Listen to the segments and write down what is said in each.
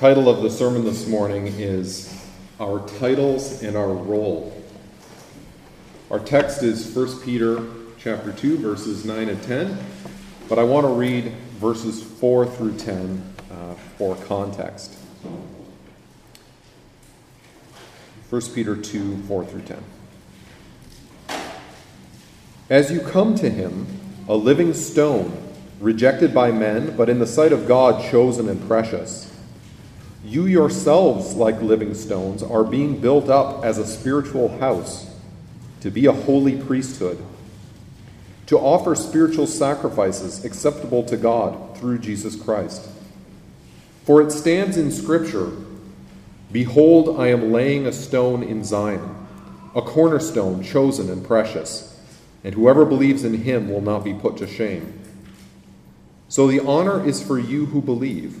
title of the sermon this morning is Our Titles and Our Role. Our text is 1 Peter chapter 2 verses 9 and 10, but I want to read verses 4 through 10 uh, for context. 1 Peter 2 4 through 10. As you come to him, a living stone, rejected by men, but in the sight of God chosen and precious. You yourselves, like living stones, are being built up as a spiritual house to be a holy priesthood, to offer spiritual sacrifices acceptable to God through Jesus Christ. For it stands in Scripture Behold, I am laying a stone in Zion, a cornerstone chosen and precious, and whoever believes in him will not be put to shame. So the honor is for you who believe.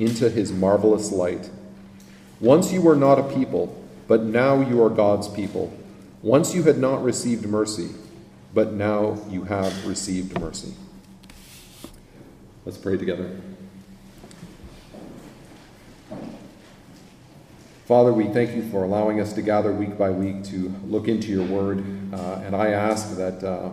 into his marvelous light. Once you were not a people, but now you are God's people. Once you had not received mercy, but now you have received mercy. Let's pray together. Father, we thank you for allowing us to gather week by week to look into your word. Uh, and I ask that uh,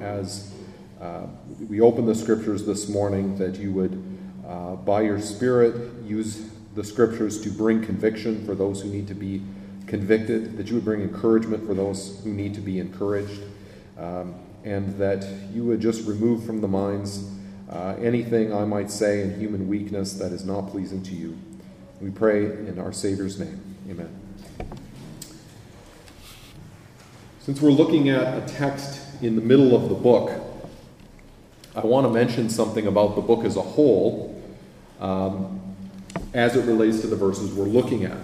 as uh, we open the scriptures this morning, that you would, uh, by your Spirit, use the scriptures to bring conviction for those who need to be convicted, that you would bring encouragement for those who need to be encouraged, um, and that you would just remove from the minds uh, anything I might say in human weakness that is not pleasing to you. We pray in our Savior's name. Amen. Since we're looking at a text in the middle of the book, I want to mention something about the book as a whole um, as it relates to the verses we're looking at.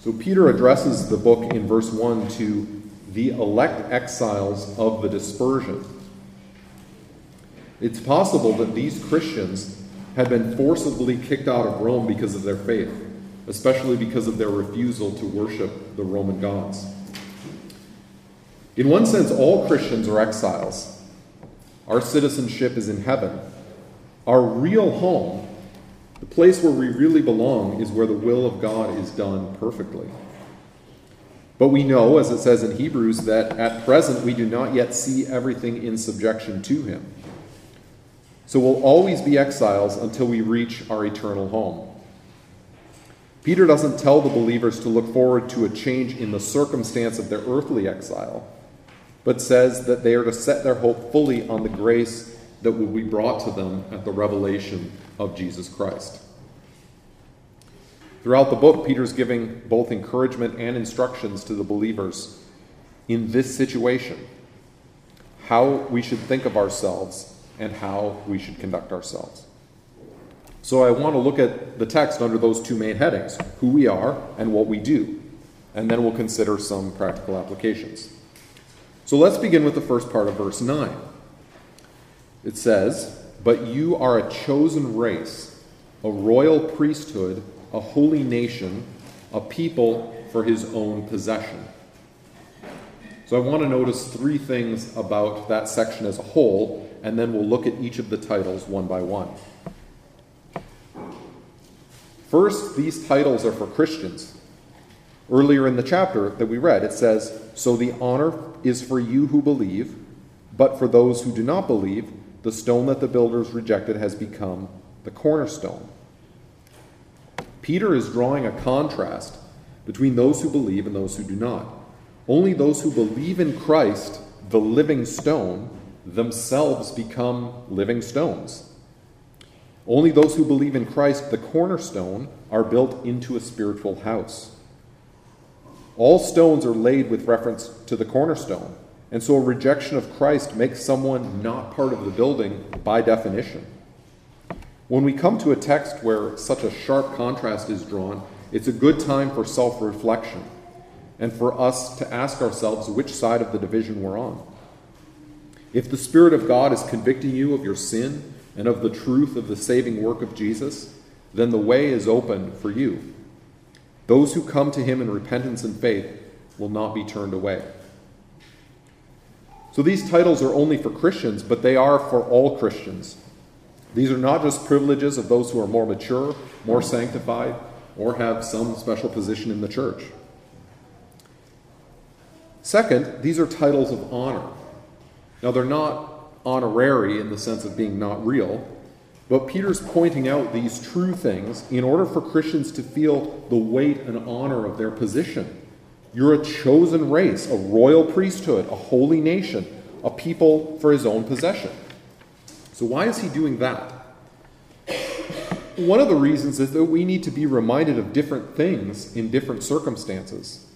So, Peter addresses the book in verse 1 to the elect exiles of the dispersion. It's possible that these Christians had been forcibly kicked out of Rome because of their faith, especially because of their refusal to worship the Roman gods. In one sense, all Christians are exiles. Our citizenship is in heaven. Our real home, the place where we really belong, is where the will of God is done perfectly. But we know, as it says in Hebrews, that at present we do not yet see everything in subjection to Him. So we'll always be exiles until we reach our eternal home. Peter doesn't tell the believers to look forward to a change in the circumstance of their earthly exile, but says that they are to set their hope fully on the grace that will be brought to them at the revelation of Jesus Christ. Throughout the book, Peter's giving both encouragement and instructions to the believers in this situation how we should think of ourselves and how we should conduct ourselves. So I want to look at the text under those two main headings who we are and what we do. And then we'll consider some practical applications. So let's begin with the first part of verse 9. It says, But you are a chosen race, a royal priesthood, a holy nation, a people for his own possession. So I want to notice three things about that section as a whole and then we'll look at each of the titles one by one. First, these titles are for Christians. Earlier in the chapter that we read, it says, So the honor is for you who believe, but for those who do not believe, the stone that the builders rejected has become the cornerstone. Peter is drawing a contrast between those who believe and those who do not. Only those who believe in Christ, the living stone, themselves become living stones. Only those who believe in Christ, the cornerstone, are built into a spiritual house. All stones are laid with reference to the cornerstone, and so a rejection of Christ makes someone not part of the building by definition. When we come to a text where such a sharp contrast is drawn, it's a good time for self reflection and for us to ask ourselves which side of the division we're on. If the Spirit of God is convicting you of your sin and of the truth of the saving work of Jesus, then the way is open for you. Those who come to Him in repentance and faith will not be turned away. So these titles are only for Christians, but they are for all Christians. These are not just privileges of those who are more mature, more sanctified, or have some special position in the church. Second, these are titles of honor. Now, they're not honorary in the sense of being not real, but Peter's pointing out these true things in order for Christians to feel the weight and honor of their position. You're a chosen race, a royal priesthood, a holy nation, a people for his own possession. So, why is he doing that? One of the reasons is that we need to be reminded of different things in different circumstances.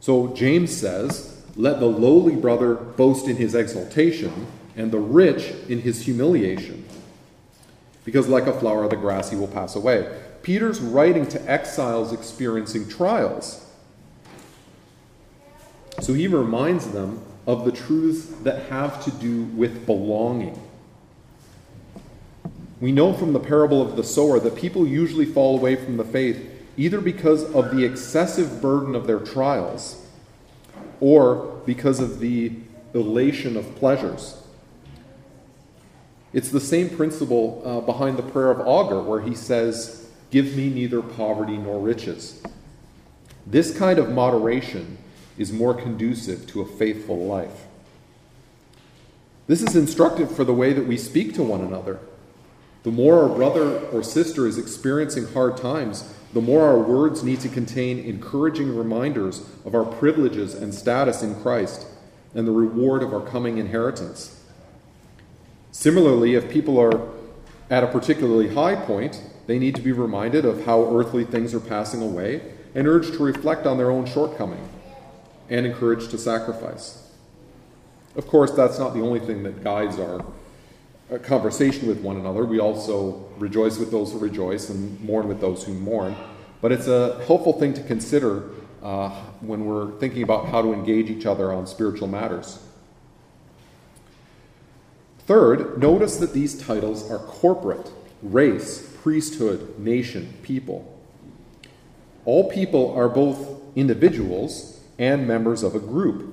So, James says, Let the lowly brother boast in his exaltation, and the rich in his humiliation. Because, like a flower of the grass, he will pass away. Peter's writing to exiles experiencing trials. So he reminds them of the truths that have to do with belonging. We know from the parable of the sower that people usually fall away from the faith either because of the excessive burden of their trials or because of the elation of pleasures. It's the same principle uh, behind the prayer of Agur, where he says, Give me neither poverty nor riches. This kind of moderation is more conducive to a faithful life. This is instructive for the way that we speak to one another. The more our brother or sister is experiencing hard times, the more our words need to contain encouraging reminders of our privileges and status in Christ and the reward of our coming inheritance. Similarly, if people are at a particularly high point, they need to be reminded of how earthly things are passing away and urged to reflect on their own shortcoming and encouraged to sacrifice. Of course, that's not the only thing that guides our conversation with one another. We also rejoice with those who rejoice and mourn with those who mourn. But it's a helpful thing to consider uh, when we're thinking about how to engage each other on spiritual matters. Third, notice that these titles are corporate race, priesthood, nation, people. All people are both individuals and members of a group.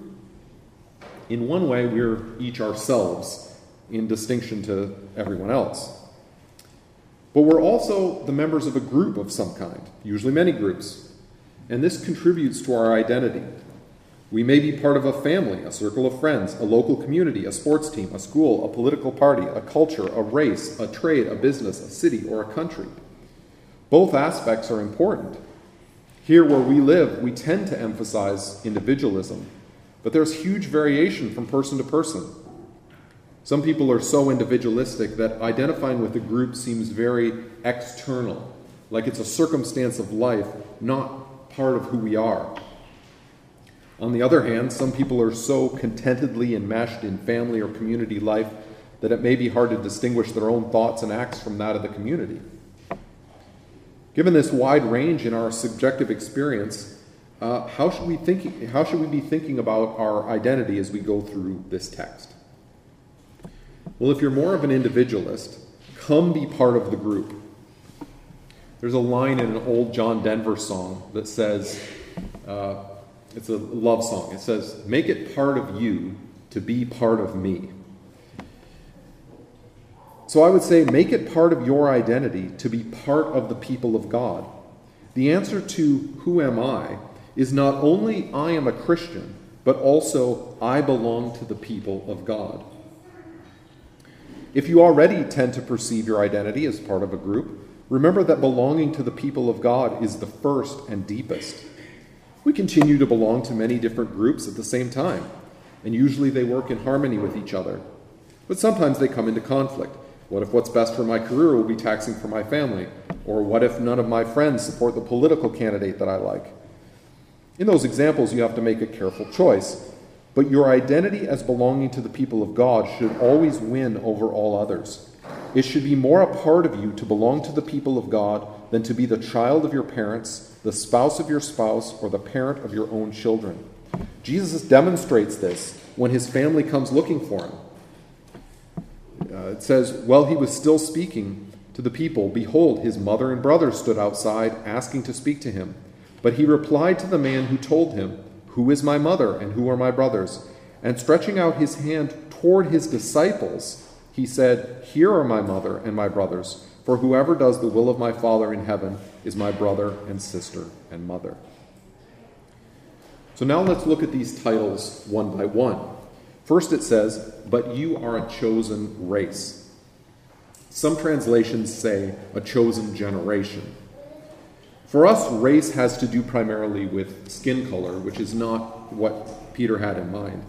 In one way, we're each ourselves in distinction to everyone else. But we're also the members of a group of some kind, usually many groups, and this contributes to our identity. We may be part of a family, a circle of friends, a local community, a sports team, a school, a political party, a culture, a race, a trade, a business, a city, or a country. Both aspects are important. Here where we live, we tend to emphasize individualism, but there's huge variation from person to person. Some people are so individualistic that identifying with a group seems very external, like it's a circumstance of life, not part of who we are. On the other hand, some people are so contentedly enmeshed in family or community life that it may be hard to distinguish their own thoughts and acts from that of the community. Given this wide range in our subjective experience, uh, how, should we think, how should we be thinking about our identity as we go through this text? Well, if you're more of an individualist, come be part of the group. There's a line in an old John Denver song that says, uh, it's a love song. It says, Make it part of you to be part of me. So I would say, make it part of your identity to be part of the people of God. The answer to who am I is not only I am a Christian, but also I belong to the people of God. If you already tend to perceive your identity as part of a group, remember that belonging to the people of God is the first and deepest. We continue to belong to many different groups at the same time, and usually they work in harmony with each other. But sometimes they come into conflict. What if what's best for my career will be taxing for my family? Or what if none of my friends support the political candidate that I like? In those examples, you have to make a careful choice but your identity as belonging to the people of God should always win over all others. it should be more a part of you to belong to the people of God than to be the child of your parents, the spouse of your spouse, or the parent of your own children. Jesus demonstrates this when his family comes looking for him. Uh, it says, While he was still speaking to the people, behold, his mother and brothers stood outside asking to speak to him. But he replied to the man who told him, Who is my mother and who are my brothers? And stretching out his hand toward his disciples, he said, Here are my mother and my brothers, for whoever does the will of my Father in heaven is my brother and sister and mother. So now let's look at these titles one by one. First it says, But you are a chosen race. Some translations say a chosen generation. For us, race has to do primarily with skin color, which is not what Peter had in mind.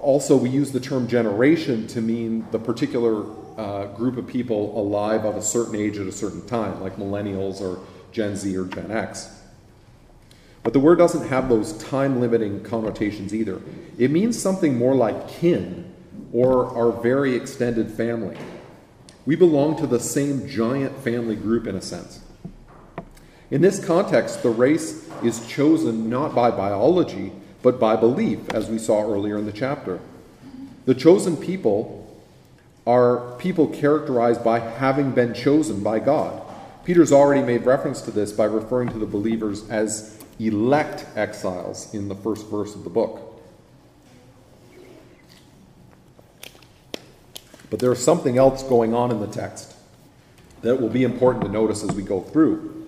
Also, we use the term generation to mean the particular uh, group of people alive of a certain age at a certain time, like millennials or Gen Z or Gen X. But the word doesn't have those time limiting connotations either. It means something more like kin or our very extended family. We belong to the same giant family group in a sense. In this context, the race is chosen not by biology, but by belief, as we saw earlier in the chapter. The chosen people are people characterized by having been chosen by God. Peter's already made reference to this by referring to the believers as elect exiles in the first verse of the book. But there's something else going on in the text that will be important to notice as we go through.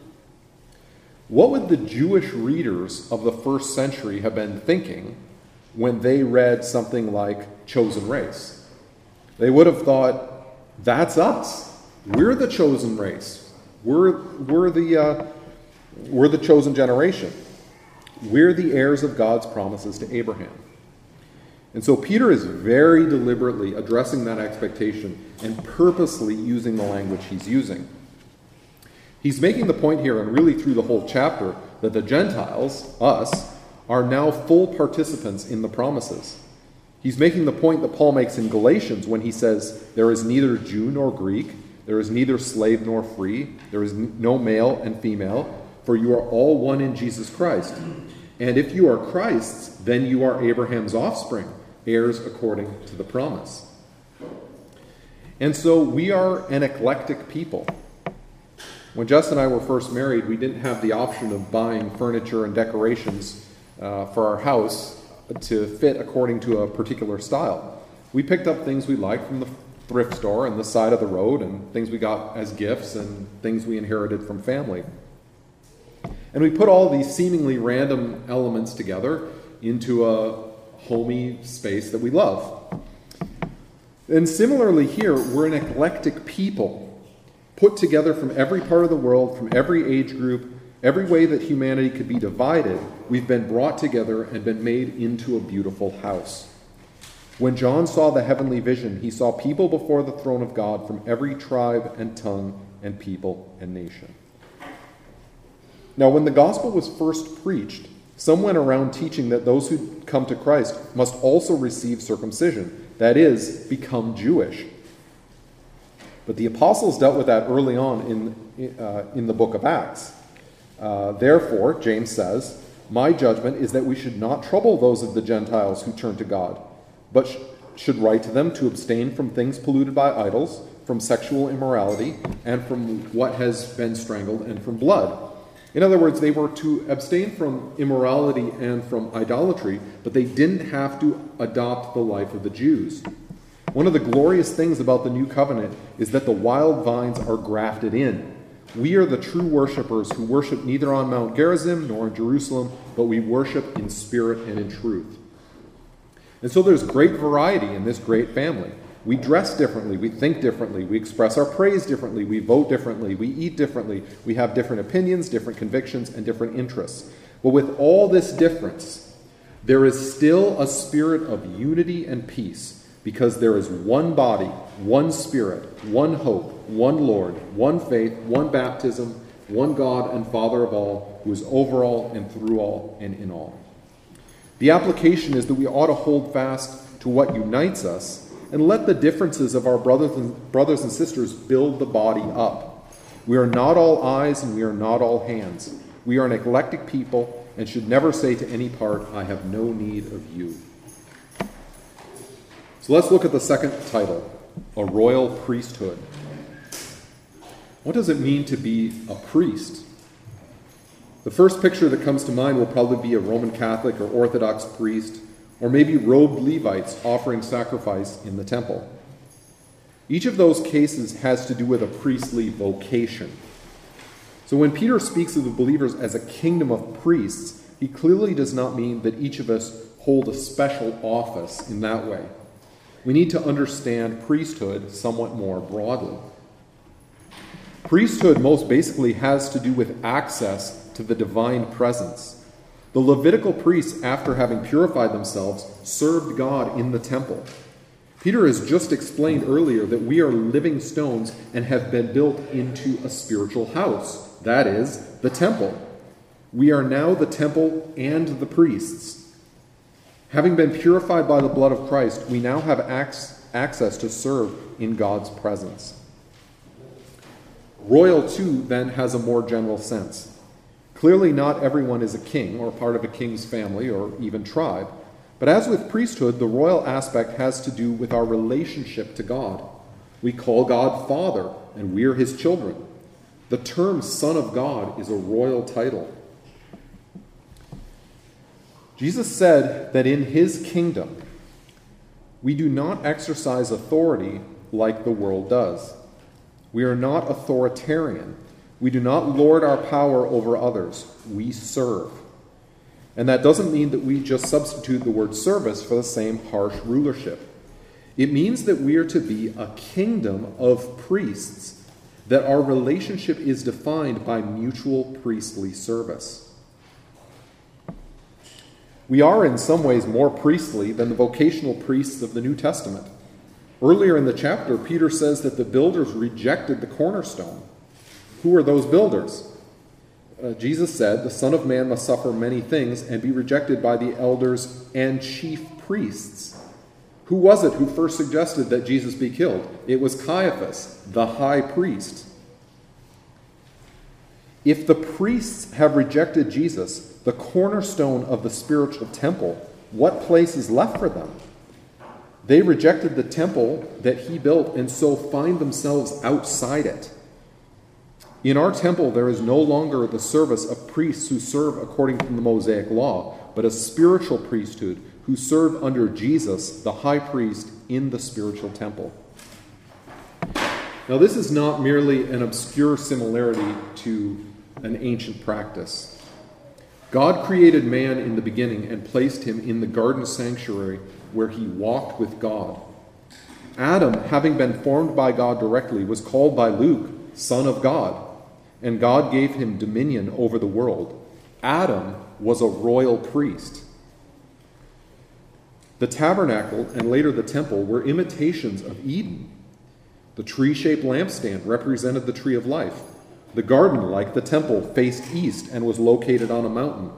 What would the Jewish readers of the first century have been thinking when they read something like chosen race? They would have thought, that's us. We're the chosen race. We're, we're, the, uh, we're the chosen generation. We're the heirs of God's promises to Abraham. And so Peter is very deliberately addressing that expectation and purposely using the language he's using. He's making the point here, and really through the whole chapter, that the Gentiles, us, are now full participants in the promises. He's making the point that Paul makes in Galatians when he says, There is neither Jew nor Greek, there is neither slave nor free, there is no male and female, for you are all one in Jesus Christ. And if you are Christ's, then you are Abraham's offspring, heirs according to the promise. And so we are an eclectic people. When Jess and I were first married, we didn't have the option of buying furniture and decorations uh, for our house to fit according to a particular style. We picked up things we liked from the thrift store and the side of the road, and things we got as gifts and things we inherited from family. And we put all these seemingly random elements together into a homey space that we love. And similarly, here, we're an eclectic people, put together from every part of the world, from every age group, Every way that humanity could be divided, we've been brought together and been made into a beautiful house. When John saw the heavenly vision, he saw people before the throne of God from every tribe and tongue and people and nation. Now, when the gospel was first preached, some went around teaching that those who come to Christ must also receive circumcision, that is, become Jewish. But the apostles dealt with that early on in, uh, in the book of Acts. Uh, therefore, James says, My judgment is that we should not trouble those of the Gentiles who turn to God, but sh- should write to them to abstain from things polluted by idols, from sexual immorality, and from what has been strangled, and from blood. In other words, they were to abstain from immorality and from idolatry, but they didn't have to adopt the life of the Jews. One of the glorious things about the new covenant is that the wild vines are grafted in. We are the true worshippers who worship neither on Mount Gerizim nor in Jerusalem, but we worship in spirit and in truth. And so there's great variety in this great family. We dress differently, we think differently, we express our praise differently, we vote differently, we eat differently, we have different opinions, different convictions, and different interests. But with all this difference, there is still a spirit of unity and peace because there is one body, one spirit, one hope, one Lord, one faith, one baptism, one God and Father of all, who is over all and through all and in all. The application is that we ought to hold fast to what unites us and let the differences of our brothers and, brothers and sisters build the body up. We are not all eyes and we are not all hands. We are an eclectic people and should never say to any part, I have no need of you. So let's look at the second title a royal priesthood. What does it mean to be a priest? The first picture that comes to mind will probably be a Roman Catholic or Orthodox priest, or maybe robed Levites offering sacrifice in the temple. Each of those cases has to do with a priestly vocation. So when Peter speaks of the believers as a kingdom of priests, he clearly does not mean that each of us hold a special office in that way. We need to understand priesthood somewhat more broadly. Priesthood most basically has to do with access to the divine presence. The Levitical priests, after having purified themselves, served God in the temple. Peter has just explained earlier that we are living stones and have been built into a spiritual house, that is, the temple. We are now the temple and the priests. Having been purified by the blood of Christ, we now have access to serve in God's presence. Royal, too, then has a more general sense. Clearly, not everyone is a king or part of a king's family or even tribe. But as with priesthood, the royal aspect has to do with our relationship to God. We call God Father, and we're his children. The term Son of God is a royal title. Jesus said that in his kingdom, we do not exercise authority like the world does. We are not authoritarian. We do not lord our power over others. We serve. And that doesn't mean that we just substitute the word service for the same harsh rulership. It means that we are to be a kingdom of priests, that our relationship is defined by mutual priestly service. We are, in some ways, more priestly than the vocational priests of the New Testament. Earlier in the chapter, Peter says that the builders rejected the cornerstone. Who are those builders? Uh, Jesus said, The Son of Man must suffer many things and be rejected by the elders and chief priests. Who was it who first suggested that Jesus be killed? It was Caiaphas, the high priest. If the priests have rejected Jesus, the cornerstone of the spiritual temple, what place is left for them? They rejected the temple that he built and so find themselves outside it. In our temple, there is no longer the service of priests who serve according to the Mosaic law, but a spiritual priesthood who serve under Jesus, the high priest, in the spiritual temple. Now, this is not merely an obscure similarity to an ancient practice. God created man in the beginning and placed him in the garden sanctuary where he walked with God. Adam, having been formed by God directly, was called by Luke Son of God, and God gave him dominion over the world. Adam was a royal priest. The tabernacle and later the temple were imitations of Eden. The tree shaped lampstand represented the tree of life. The garden, like the temple, faced east and was located on a mountain.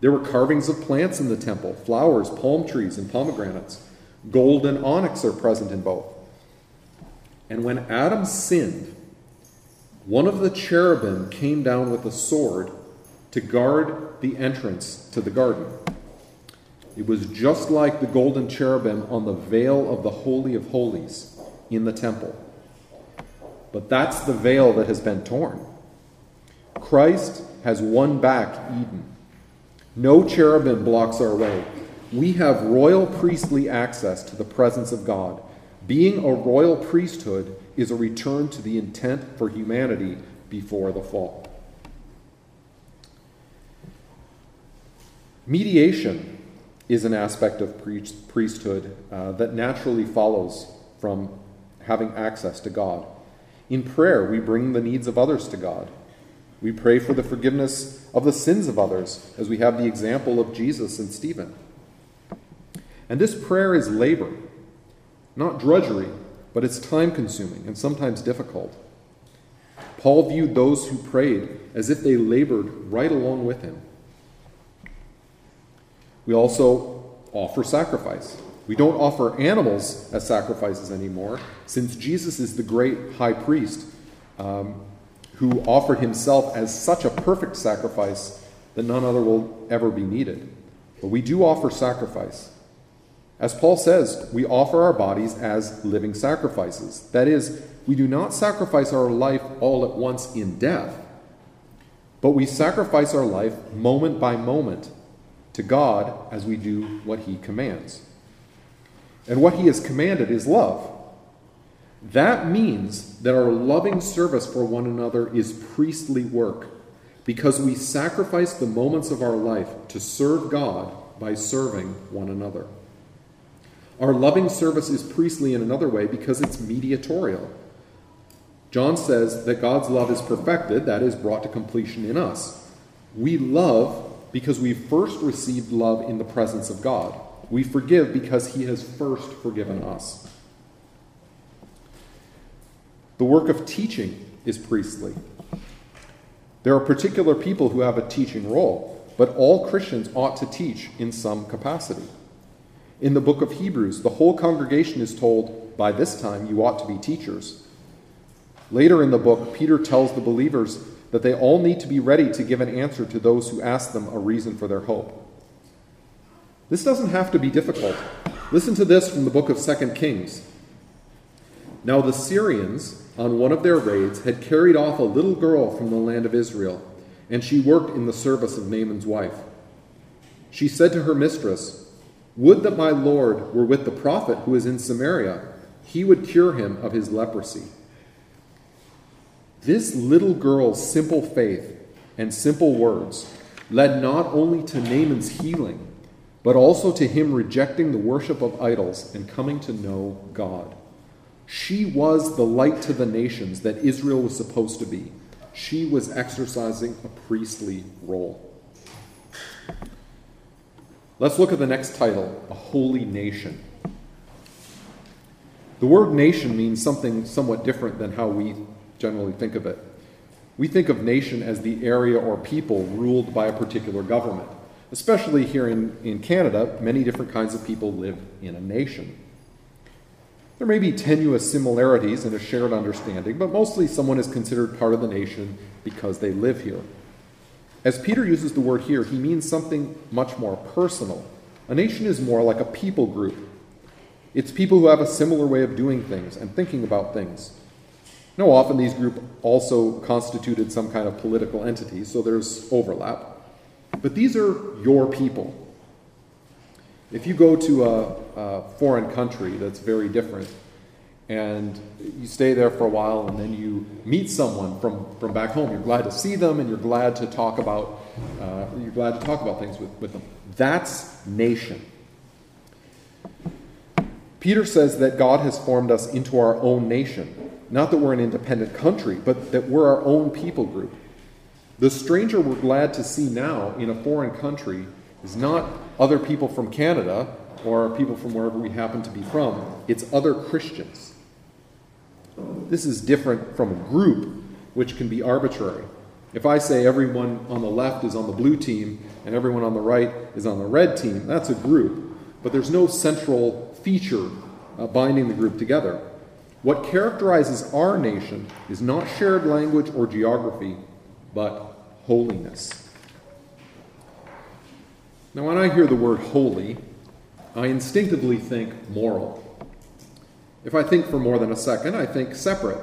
There were carvings of plants in the temple flowers, palm trees, and pomegranates. Gold and onyx are present in both. And when Adam sinned, one of the cherubim came down with a sword to guard the entrance to the garden. It was just like the golden cherubim on the veil of the Holy of Holies in the temple. But that's the veil that has been torn. Christ has won back Eden. No cherubim blocks our way. We have royal priestly access to the presence of God. Being a royal priesthood is a return to the intent for humanity before the fall. Mediation is an aspect of priesthood uh, that naturally follows from having access to God. In prayer, we bring the needs of others to God. We pray for the forgiveness of the sins of others, as we have the example of Jesus and Stephen. And this prayer is labor, not drudgery, but it's time consuming and sometimes difficult. Paul viewed those who prayed as if they labored right along with him. We also offer sacrifice. We don't offer animals as sacrifices anymore, since Jesus is the great high priest um, who offered himself as such a perfect sacrifice that none other will ever be needed. But we do offer sacrifice. As Paul says, we offer our bodies as living sacrifices. That is, we do not sacrifice our life all at once in death, but we sacrifice our life moment by moment to God as we do what He commands. And what He has commanded is love. That means that our loving service for one another is priestly work because we sacrifice the moments of our life to serve God by serving one another. Our loving service is priestly in another way because it's mediatorial. John says that God's love is perfected, that is, brought to completion in us. We love because we first received love in the presence of God. We forgive because He has first forgiven us. The work of teaching is priestly. There are particular people who have a teaching role, but all Christians ought to teach in some capacity. In the book of Hebrews, the whole congregation is told, by this time you ought to be teachers. Later in the book, Peter tells the believers that they all need to be ready to give an answer to those who ask them a reason for their hope. This doesn't have to be difficult. Listen to this from the book of 2 Kings. Now the Syrians, on one of their raids, had carried off a little girl from the land of Israel, and she worked in the service of Naaman's wife. She said to her mistress, Would that my Lord were with the prophet who is in Samaria, he would cure him of his leprosy. This little girl's simple faith and simple words led not only to Naaman's healing, but also to him rejecting the worship of idols and coming to know God. She was the light to the nations that Israel was supposed to be. She was exercising a priestly role. Let's look at the next title A Holy Nation. The word nation means something somewhat different than how we generally think of it. We think of nation as the area or people ruled by a particular government. Especially here in, in Canada, many different kinds of people live in a nation. There may be tenuous similarities and a shared understanding, but mostly someone is considered part of the nation because they live here. As Peter uses the word here, he means something much more personal. A nation is more like a people group. It's people who have a similar way of doing things and thinking about things. Now, often these groups also constituted some kind of political entity, so there's overlap. But these are your people. If you go to a, a, foreign country that's very different, and you stay there for a while, and then you meet someone from, from back home, you're glad to see them, and you're glad to talk about uh, you're glad to talk about things with, with them. That's nation. Peter says that God has formed us into our own nation. Not that we're an independent country, but that we're our own people group. The stranger we're glad to see now in a foreign country is not other people from Canada or people from wherever we happen to be from, it's other Christians. This is different from a group, which can be arbitrary. If I say everyone on the left is on the blue team and everyone on the right is on the red team, that's a group, but there's no central feature uh, binding the group together. What characterizes our nation is not shared language or geography, but holiness. Now, when I hear the word holy, I instinctively think moral. If I think for more than a second, I think separate,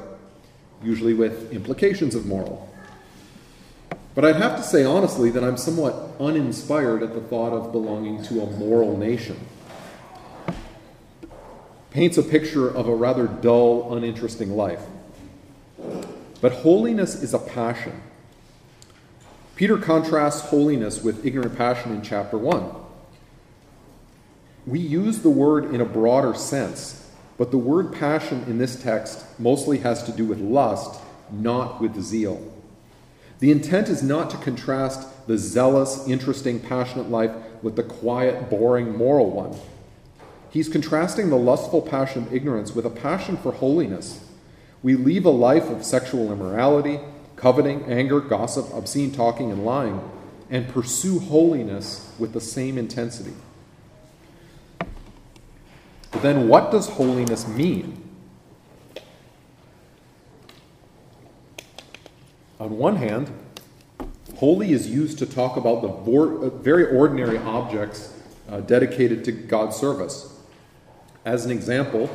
usually with implications of moral. But I'd have to say honestly that I'm somewhat uninspired at the thought of belonging to a moral nation. Paints a picture of a rather dull, uninteresting life. But holiness is a passion Peter contrasts holiness with ignorant passion in chapter 1. We use the word in a broader sense, but the word passion in this text mostly has to do with lust, not with zeal. The intent is not to contrast the zealous, interesting, passionate life with the quiet, boring, moral one. He's contrasting the lustful passion of ignorance with a passion for holiness. We leave a life of sexual immorality, coveting, anger, gossip, obscene talking, and lying, and pursue holiness with the same intensity. Then, what does holiness mean? On one hand, holy is used to talk about the uh, very ordinary objects uh, dedicated to God's service. As an example,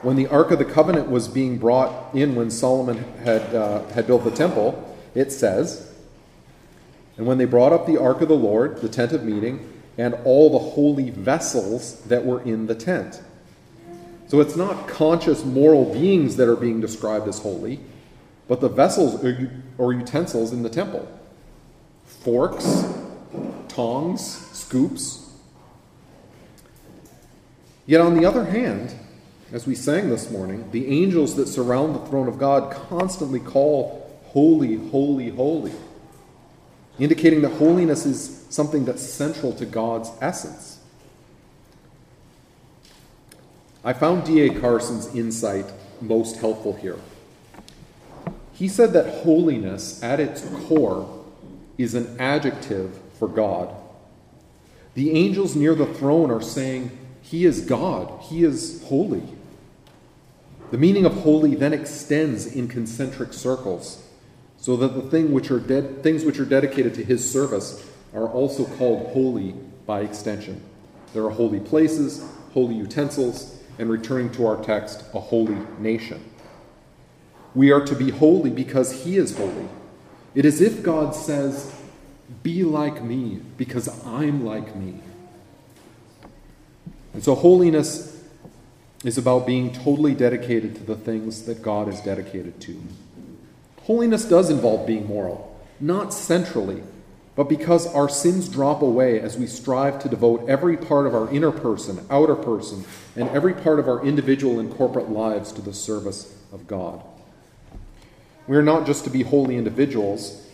when the Ark of the Covenant was being brought in when Solomon had, uh, had built the temple, it says, And when they brought up the Ark of the Lord, the tent of meeting, and all the holy vessels that were in the tent. So it's not conscious moral beings that are being described as holy, but the vessels or utensils in the temple forks, tongs, scoops. Yet on the other hand, as we sang this morning, the angels that surround the throne of God constantly call, Holy, holy, holy, indicating that holiness is something that's central to God's essence. I found D.A. Carson's insight most helpful here. He said that holiness, at its core, is an adjective for God. The angels near the throne are saying, He is God, He is holy. The meaning of holy then extends in concentric circles, so that the thing which are de- things which are dedicated to his service are also called holy by extension. There are holy places, holy utensils, and returning to our text, a holy nation. We are to be holy because he is holy. It is if God says, Be like me because I'm like me. And so holiness is about being totally dedicated to the things that God is dedicated to. Holiness does involve being moral, not centrally, but because our sins drop away as we strive to devote every part of our inner person, outer person, and every part of our individual and corporate lives to the service of God. We are not just to be holy individuals,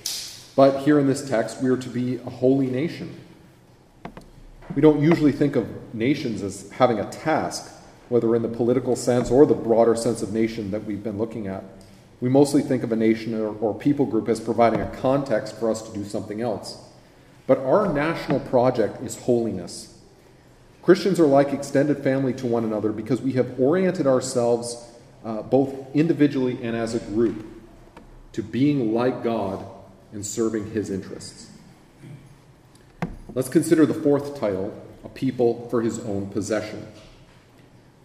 but here in this text, we are to be a holy nation. We don't usually think of nations as having a task, whether in the political sense or the broader sense of nation that we've been looking at. We mostly think of a nation or, or, people group as providing a context for us to do something else. But our national project is holiness. Christians are like extended family to one another because we have oriented ourselves uh, both individually and as a group to being like God and serving his interests. Let's consider the fourth title a people for his own possession.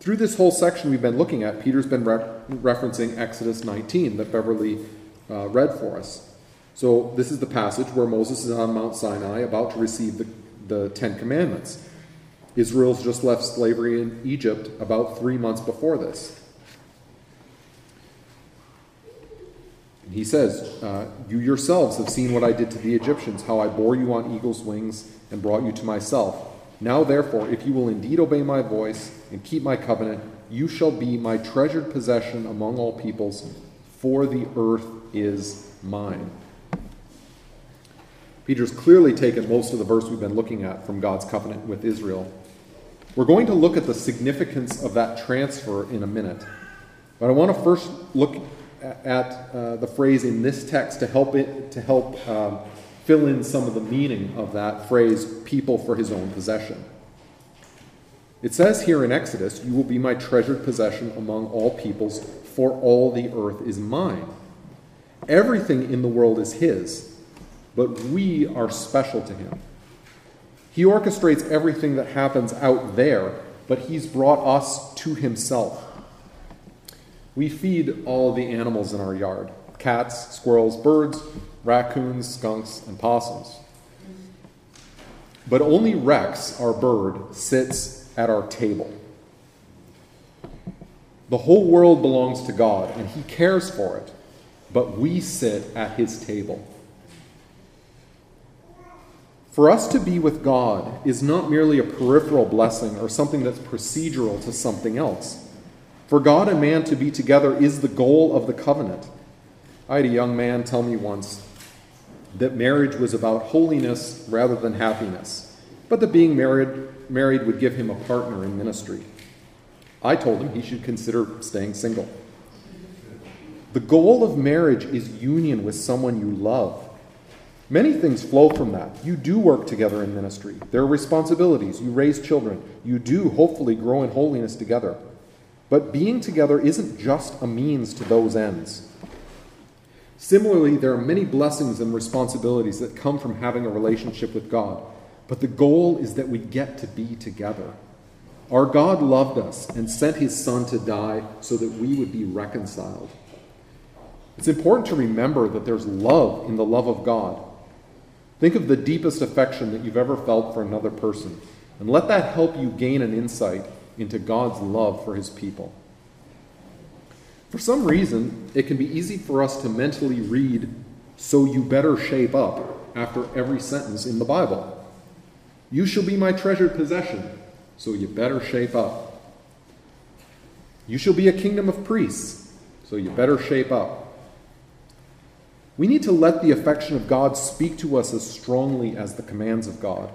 Through this whole section we've been looking at, Peter's been re- referencing Exodus 19 that Beverly uh, read for us. So, this is the passage where Moses is on Mount Sinai about to receive the, the Ten Commandments. Israel's just left slavery in Egypt about three months before this. He says, uh, You yourselves have seen what I did to the Egyptians, how I bore you on eagle's wings and brought you to myself. Now, therefore, if you will indeed obey my voice and keep my covenant, you shall be my treasured possession among all peoples, for the earth is mine. Peter's clearly taken most of the verse we've been looking at from God's covenant with Israel. We're going to look at the significance of that transfer in a minute. But I want to first look at uh, the phrase in this text to help it to help um, fill in some of the meaning of that phrase, people for his own possession. It says here in Exodus, You will be my treasured possession among all peoples, for all the earth is mine. Everything in the world is his, but we are special to him. He orchestrates everything that happens out there, but he's brought us to himself. We feed all the animals in our yard cats, squirrels, birds, raccoons, skunks, and possums. But only Rex, our bird, sits at our table. The whole world belongs to God, and He cares for it, but we sit at His table. For us to be with God is not merely a peripheral blessing or something that's procedural to something else. For God and man to be together is the goal of the covenant. I had a young man tell me once that marriage was about holiness rather than happiness, but that being married, married would give him a partner in ministry. I told him he should consider staying single. The goal of marriage is union with someone you love. Many things flow from that. You do work together in ministry. There are responsibilities. You raise children. You do hopefully grow in holiness together. But being together isn't just a means to those ends. Similarly, there are many blessings and responsibilities that come from having a relationship with God. But the goal is that we get to be together. Our God loved us and sent his Son to die so that we would be reconciled. It's important to remember that there's love in the love of God. Think of the deepest affection that you've ever felt for another person, and let that help you gain an insight into God's love for his people. For some reason, it can be easy for us to mentally read, so you better shape up, after every sentence in the Bible. You shall be my treasured possession, so you better shape up. You shall be a kingdom of priests, so you better shape up. We need to let the affection of God speak to us as strongly as the commands of God.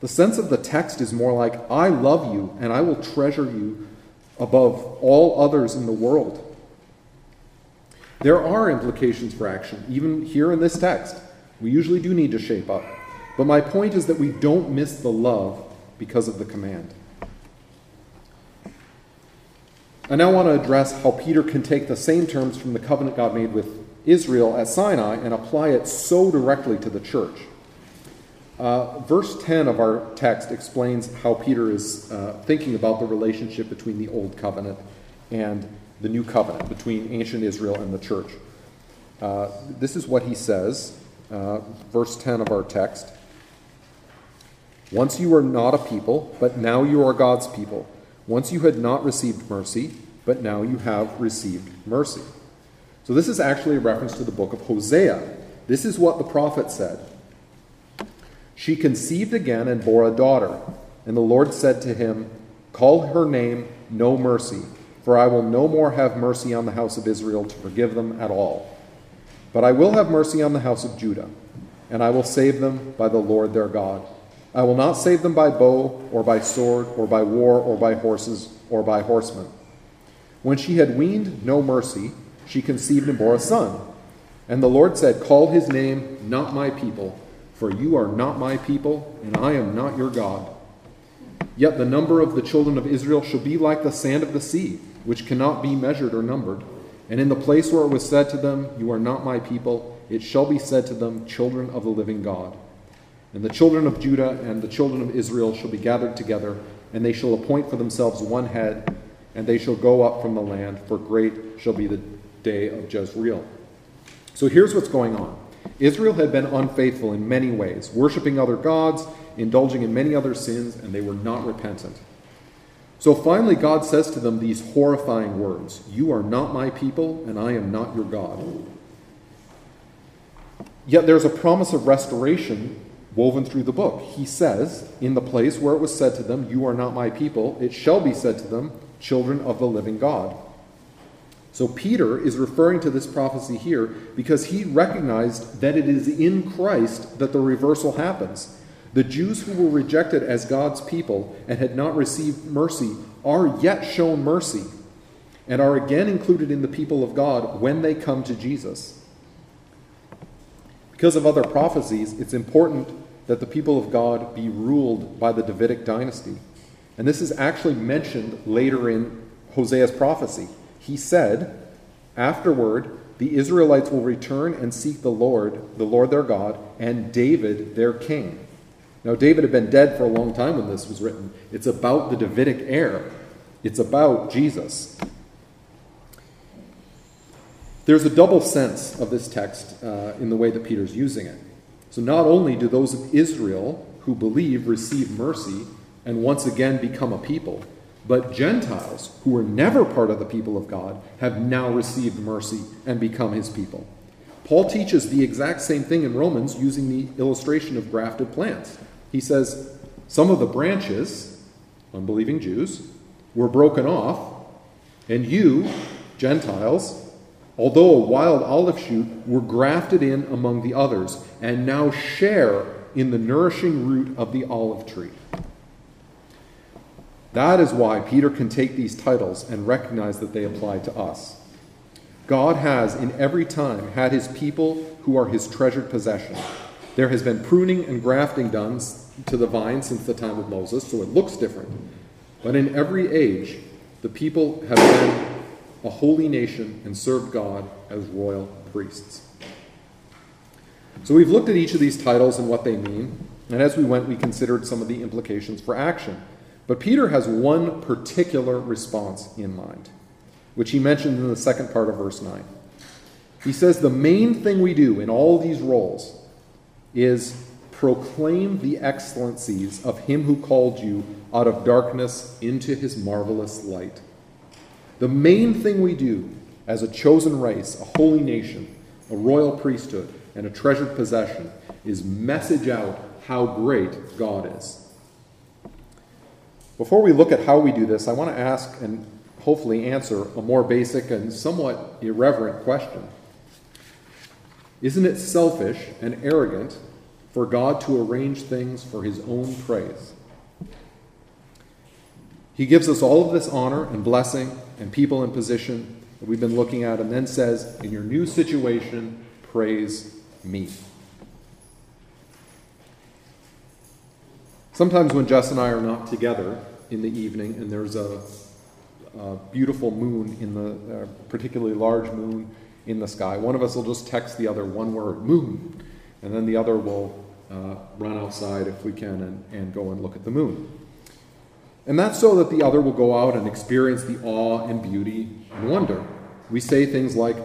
The sense of the text is more like, I love you and I will treasure you above all others in the world. There are implications for action, even here in this text. We usually do need to shape up. But my point is that we don't miss the love because of the command. I now want to address how Peter can take the same terms from the covenant God made with Israel at Sinai and apply it so directly to the church. Uh, verse 10 of our text explains how Peter is uh, thinking about the relationship between the Old Covenant and the New Covenant, between ancient Israel and the church. Uh, this is what he says, uh, verse 10 of our text. Once you were not a people, but now you are God's people. Once you had not received mercy, but now you have received mercy. So, this is actually a reference to the book of Hosea. This is what the prophet said She conceived again and bore a daughter. And the Lord said to him, Call her name No Mercy, for I will no more have mercy on the house of Israel to forgive them at all. But I will have mercy on the house of Judah, and I will save them by the Lord their God. I will not save them by bow, or by sword, or by war, or by horses, or by horsemen. When she had weaned no mercy, she conceived and bore a son. And the Lord said, Call his name not my people, for you are not my people, and I am not your God. Yet the number of the children of Israel shall be like the sand of the sea, which cannot be measured or numbered. And in the place where it was said to them, You are not my people, it shall be said to them, Children of the living God. And the children of Judah and the children of Israel shall be gathered together, and they shall appoint for themselves one head, and they shall go up from the land, for great shall be the day of Jezreel. So here's what's going on Israel had been unfaithful in many ways, worshiping other gods, indulging in many other sins, and they were not repentant. So finally, God says to them these horrifying words You are not my people, and I am not your God. Yet there's a promise of restoration woven through the book. He says, In the place where it was said to them, You are not my people, it shall be said to them, Children of the living God. So Peter is referring to this prophecy here because he recognized that it is in Christ that the reversal happens. The Jews who were rejected as God's people and had not received mercy are yet shown mercy and are again included in the people of God when they come to Jesus. Because of other prophecies, it's important that the people of God be ruled by the Davidic dynasty. And this is actually mentioned later in Hosea's prophecy. He said, Afterward, the Israelites will return and seek the Lord, the Lord their God, and David their king. Now, David had been dead for a long time when this was written. It's about the Davidic heir, it's about Jesus. There's a double sense of this text uh, in the way that Peter's using it. So, not only do those of Israel who believe receive mercy and once again become a people, but Gentiles, who were never part of the people of God, have now received mercy and become his people. Paul teaches the exact same thing in Romans using the illustration of grafted plants. He says, Some of the branches, unbelieving Jews, were broken off, and you, Gentiles, although a wild olive shoot, were grafted in among the others, and now share in the nourishing root of the olive tree. That is why Peter can take these titles and recognize that they apply to us. God has, in every time, had his people who are his treasured possession. There has been pruning and grafting done to the vine since the time of Moses, so it looks different. But in every age, the people have been a holy nation and served God as royal priests. So we've looked at each of these titles and what they mean, and as we went, we considered some of the implications for action. But Peter has one particular response in mind, which he mentioned in the second part of verse 9. He says the main thing we do in all these roles is proclaim the excellencies of him who called you out of darkness into his marvelous light. The main thing we do as a chosen race, a holy nation, a royal priesthood, and a treasured possession is message out how great God is. Before we look at how we do this, I want to ask and hopefully answer a more basic and somewhat irreverent question. Isn't it selfish and arrogant for God to arrange things for his own praise? He gives us all of this honor and blessing and people in position that we've been looking at, and then says, In your new situation, praise me. Sometimes when Jess and I are not together in the evening and there's a, a beautiful moon in the, particularly large moon in the sky, one of us will just text the other one word, moon, and then the other will uh, run outside if we can and, and go and look at the moon. And that's so that the other will go out and experience the awe and beauty and wonder. We say things like,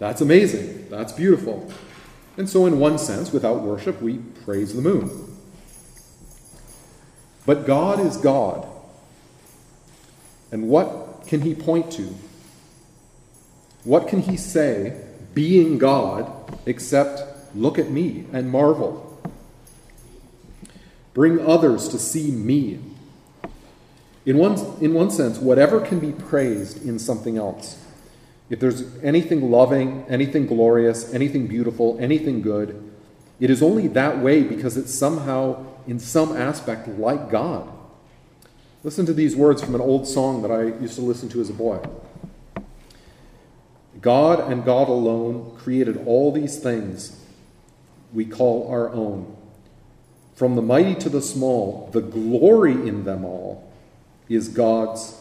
that's amazing, that's beautiful. And so, in one sense, without worship, we praise the moon. But God is God. And what can he point to? What can he say, being God, except look at me and marvel? Bring others to see me. In one, in one sense, whatever can be praised in something else. If there's anything loving, anything glorious, anything beautiful, anything good, it is only that way because it's somehow in some aspect like God. Listen to these words from an old song that I used to listen to as a boy. God and God alone created all these things we call our own. From the mighty to the small, the glory in them all is God's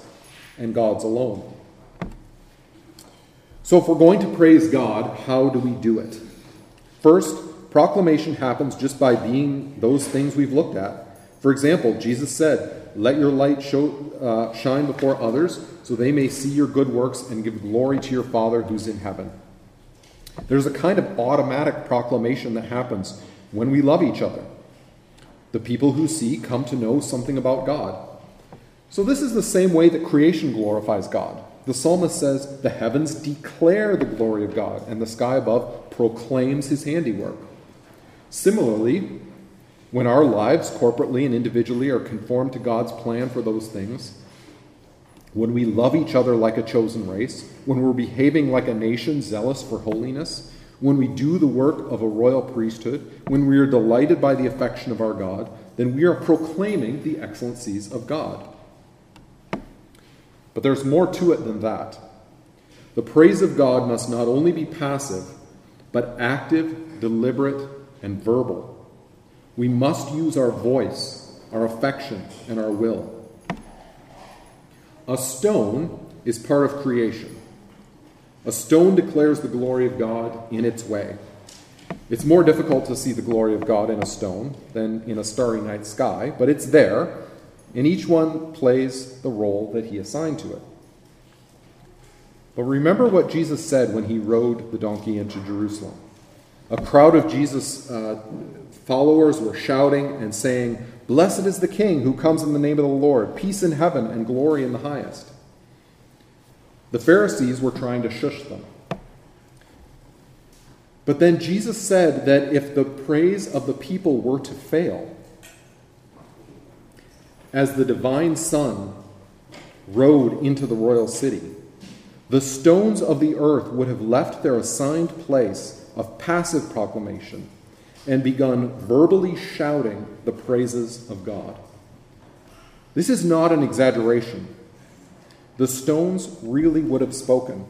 and God's alone. So, if we're going to praise God, how do we do it? First, proclamation happens just by being those things we've looked at. For example, Jesus said, Let your light show, uh, shine before others so they may see your good works and give glory to your Father who's in heaven. There's a kind of automatic proclamation that happens when we love each other. The people who see come to know something about God. So, this is the same way that creation glorifies God. The psalmist says, The heavens declare the glory of God, and the sky above proclaims his handiwork. Similarly, when our lives, corporately and individually, are conformed to God's plan for those things, when we love each other like a chosen race, when we're behaving like a nation zealous for holiness, when we do the work of a royal priesthood, when we are delighted by the affection of our God, then we are proclaiming the excellencies of God. But there's more to it than that. The praise of God must not only be passive, but active, deliberate, and verbal. We must use our voice, our affection, and our will. A stone is part of creation. A stone declares the glory of God in its way. It's more difficult to see the glory of God in a stone than in a starry night sky, but it's there, and each one plays the role that he assigned to it. But remember what Jesus said when he rode the donkey into Jerusalem. A crowd of Jesus' uh, followers were shouting and saying, Blessed is the King who comes in the name of the Lord, peace in heaven and glory in the highest. The Pharisees were trying to shush them. But then Jesus said that if the praise of the people were to fail, as the divine Son rode into the royal city, the stones of the earth would have left their assigned place of passive proclamation and begun verbally shouting the praises of God. This is not an exaggeration. The stones really would have spoken.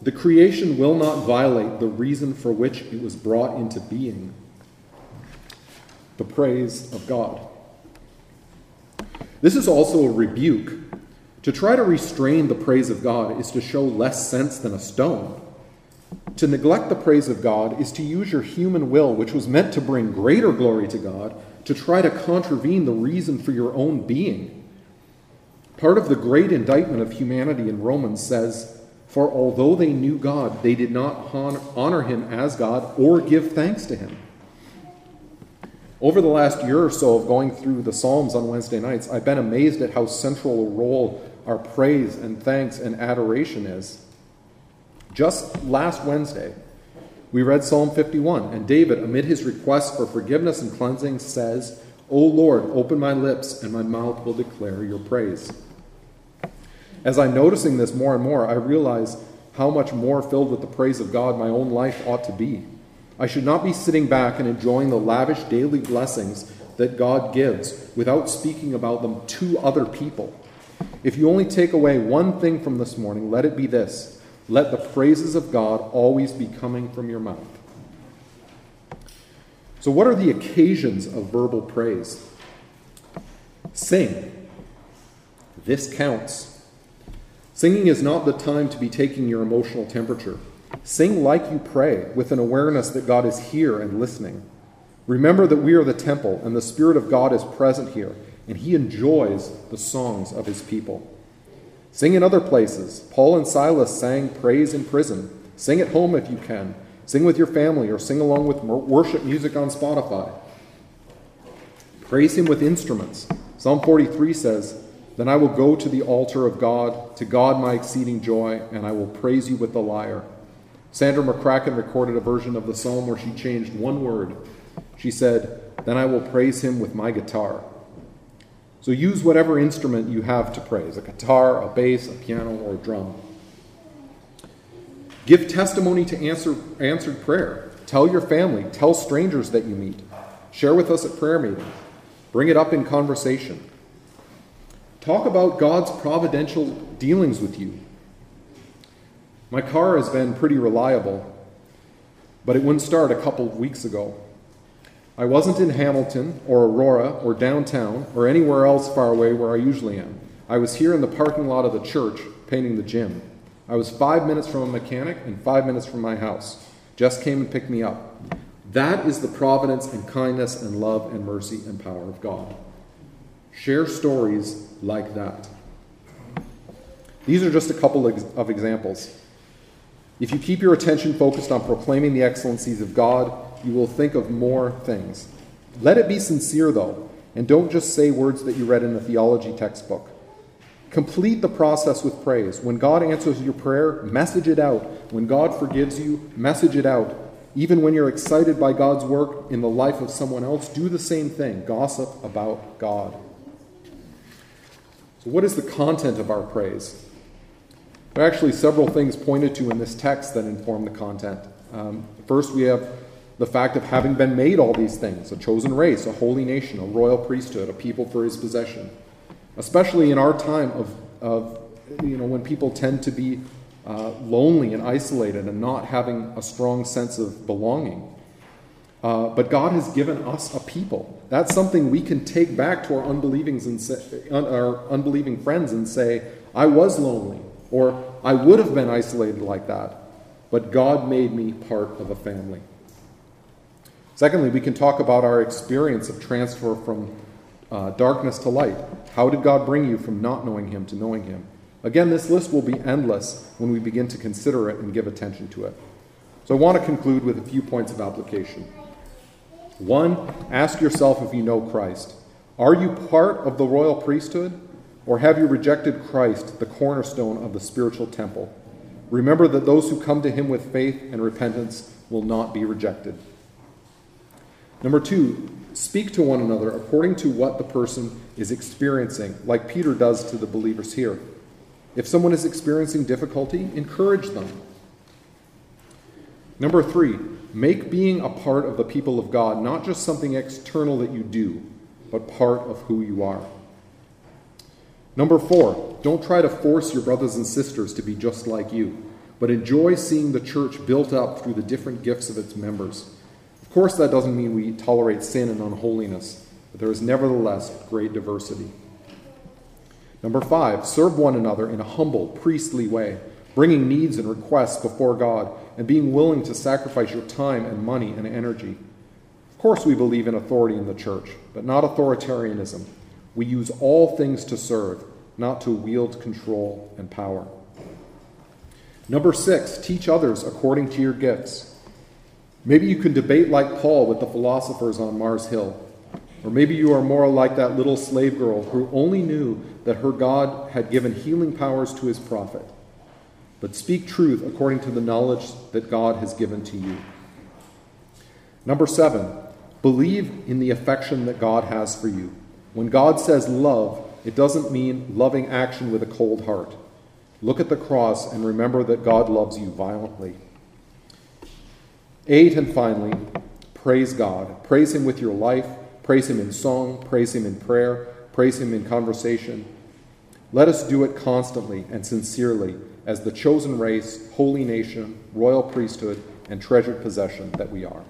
the creation will not violate the reason for which it was brought into being the praise of God. This is also a rebuke. To try to restrain the praise of God is to show less sense than a stone. To neglect the praise of God is to use your human will, which was meant to bring greater glory to God, to try to contravene the reason for your own being. Part of the great indictment of humanity in Romans says, For although they knew God, they did not honor him as God or give thanks to him. Over the last year or so of going through the Psalms on Wednesday nights, I've been amazed at how central a role our praise and thanks and adoration is. Just last Wednesday, we read Psalm 51, and David, amid his request for forgiveness and cleansing, says, O Lord, open my lips, and my mouth will declare your praise. As I'm noticing this more and more, I realize how much more filled with the praise of God my own life ought to be. I should not be sitting back and enjoying the lavish daily blessings that God gives without speaking about them to other people. If you only take away one thing from this morning, let it be this let the praises of God always be coming from your mouth. So, what are the occasions of verbal praise? Sing. This counts. Singing is not the time to be taking your emotional temperature. Sing like you pray, with an awareness that God is here and listening. Remember that we are the temple, and the Spirit of God is present here, and He enjoys the songs of His people. Sing in other places. Paul and Silas sang praise in prison. Sing at home if you can. Sing with your family, or sing along with worship music on Spotify. Praise Him with instruments. Psalm 43 says, Then I will go to the altar of God, to God my exceeding joy, and I will praise you with the lyre. Sandra McCracken recorded a version of the psalm where she changed one word. She said, Then I will praise him with my guitar. So use whatever instrument you have to praise a guitar, a bass, a piano, or a drum. Give testimony to answer, answered prayer. Tell your family, tell strangers that you meet. Share with us at prayer meetings. Bring it up in conversation. Talk about God's providential dealings with you. My car has been pretty reliable, but it wouldn't start a couple of weeks ago. I wasn't in Hamilton or Aurora or downtown or anywhere else far away where I usually am. I was here in the parking lot of the church painting the gym. I was five minutes from a mechanic and five minutes from my house. Jess came and picked me up. That is the providence and kindness and love and mercy and power of God. Share stories like that. These are just a couple of examples. If you keep your attention focused on proclaiming the excellencies of God, you will think of more things. Let it be sincere, though, and don't just say words that you read in a theology textbook. Complete the process with praise. When God answers your prayer, message it out. When God forgives you, message it out. Even when you're excited by God's work in the life of someone else, do the same thing. Gossip about God. So, what is the content of our praise? There are actually several things pointed to in this text that inform the content. Um, first, we have the fact of having been made all these things a chosen race, a holy nation, a royal priesthood, a people for his possession. Especially in our time of, of you know, when people tend to be uh, lonely and isolated and not having a strong sense of belonging. Uh, but God has given us a people. That's something we can take back to our unbelieving, and say, our unbelieving friends and say, I was lonely. Or I would have been isolated like that, but God made me part of a family. Secondly, we can talk about our experience of transfer from uh, darkness to light. How did God bring you from not knowing Him to knowing Him? Again, this list will be endless when we begin to consider it and give attention to it. So I want to conclude with a few points of application. One, ask yourself if you know Christ. Are you part of the royal priesthood? Or have you rejected Christ, the cornerstone of the spiritual temple? Remember that those who come to him with faith and repentance will not be rejected. Number two, speak to one another according to what the person is experiencing, like Peter does to the believers here. If someone is experiencing difficulty, encourage them. Number three, make being a part of the people of God not just something external that you do, but part of who you are. Number four, don't try to force your brothers and sisters to be just like you. but enjoy seeing the church built up through the different gifts of its members. Of course, that doesn't mean we tolerate sin and unholiness, but there is nevertheless great diversity. Number five, serve one another in a humble, priestly way, bringing needs and requests before God, and being willing to sacrifice your time and money and energy. Of course, we believe in authority in the church, but not authoritarianism. We use all things to serve, not to wield control and power. Number six, teach others according to your gifts. Maybe you can debate like Paul with the philosophers on Mars Hill. Or maybe you are more like that little slave girl who only knew that her God had given healing powers to his prophet. But speak truth according to the knowledge that God has given to you. Number seven, believe in the affection that God has for you. When God says love, it doesn't mean loving action with a cold heart. Look at the cross and remember that God loves you violently. Eight, and finally, praise God. Praise Him with your life. Praise Him in song. Praise Him in prayer. Praise Him in conversation. Let us do it constantly and sincerely as the chosen race, holy nation, royal priesthood, and treasured possession that we are.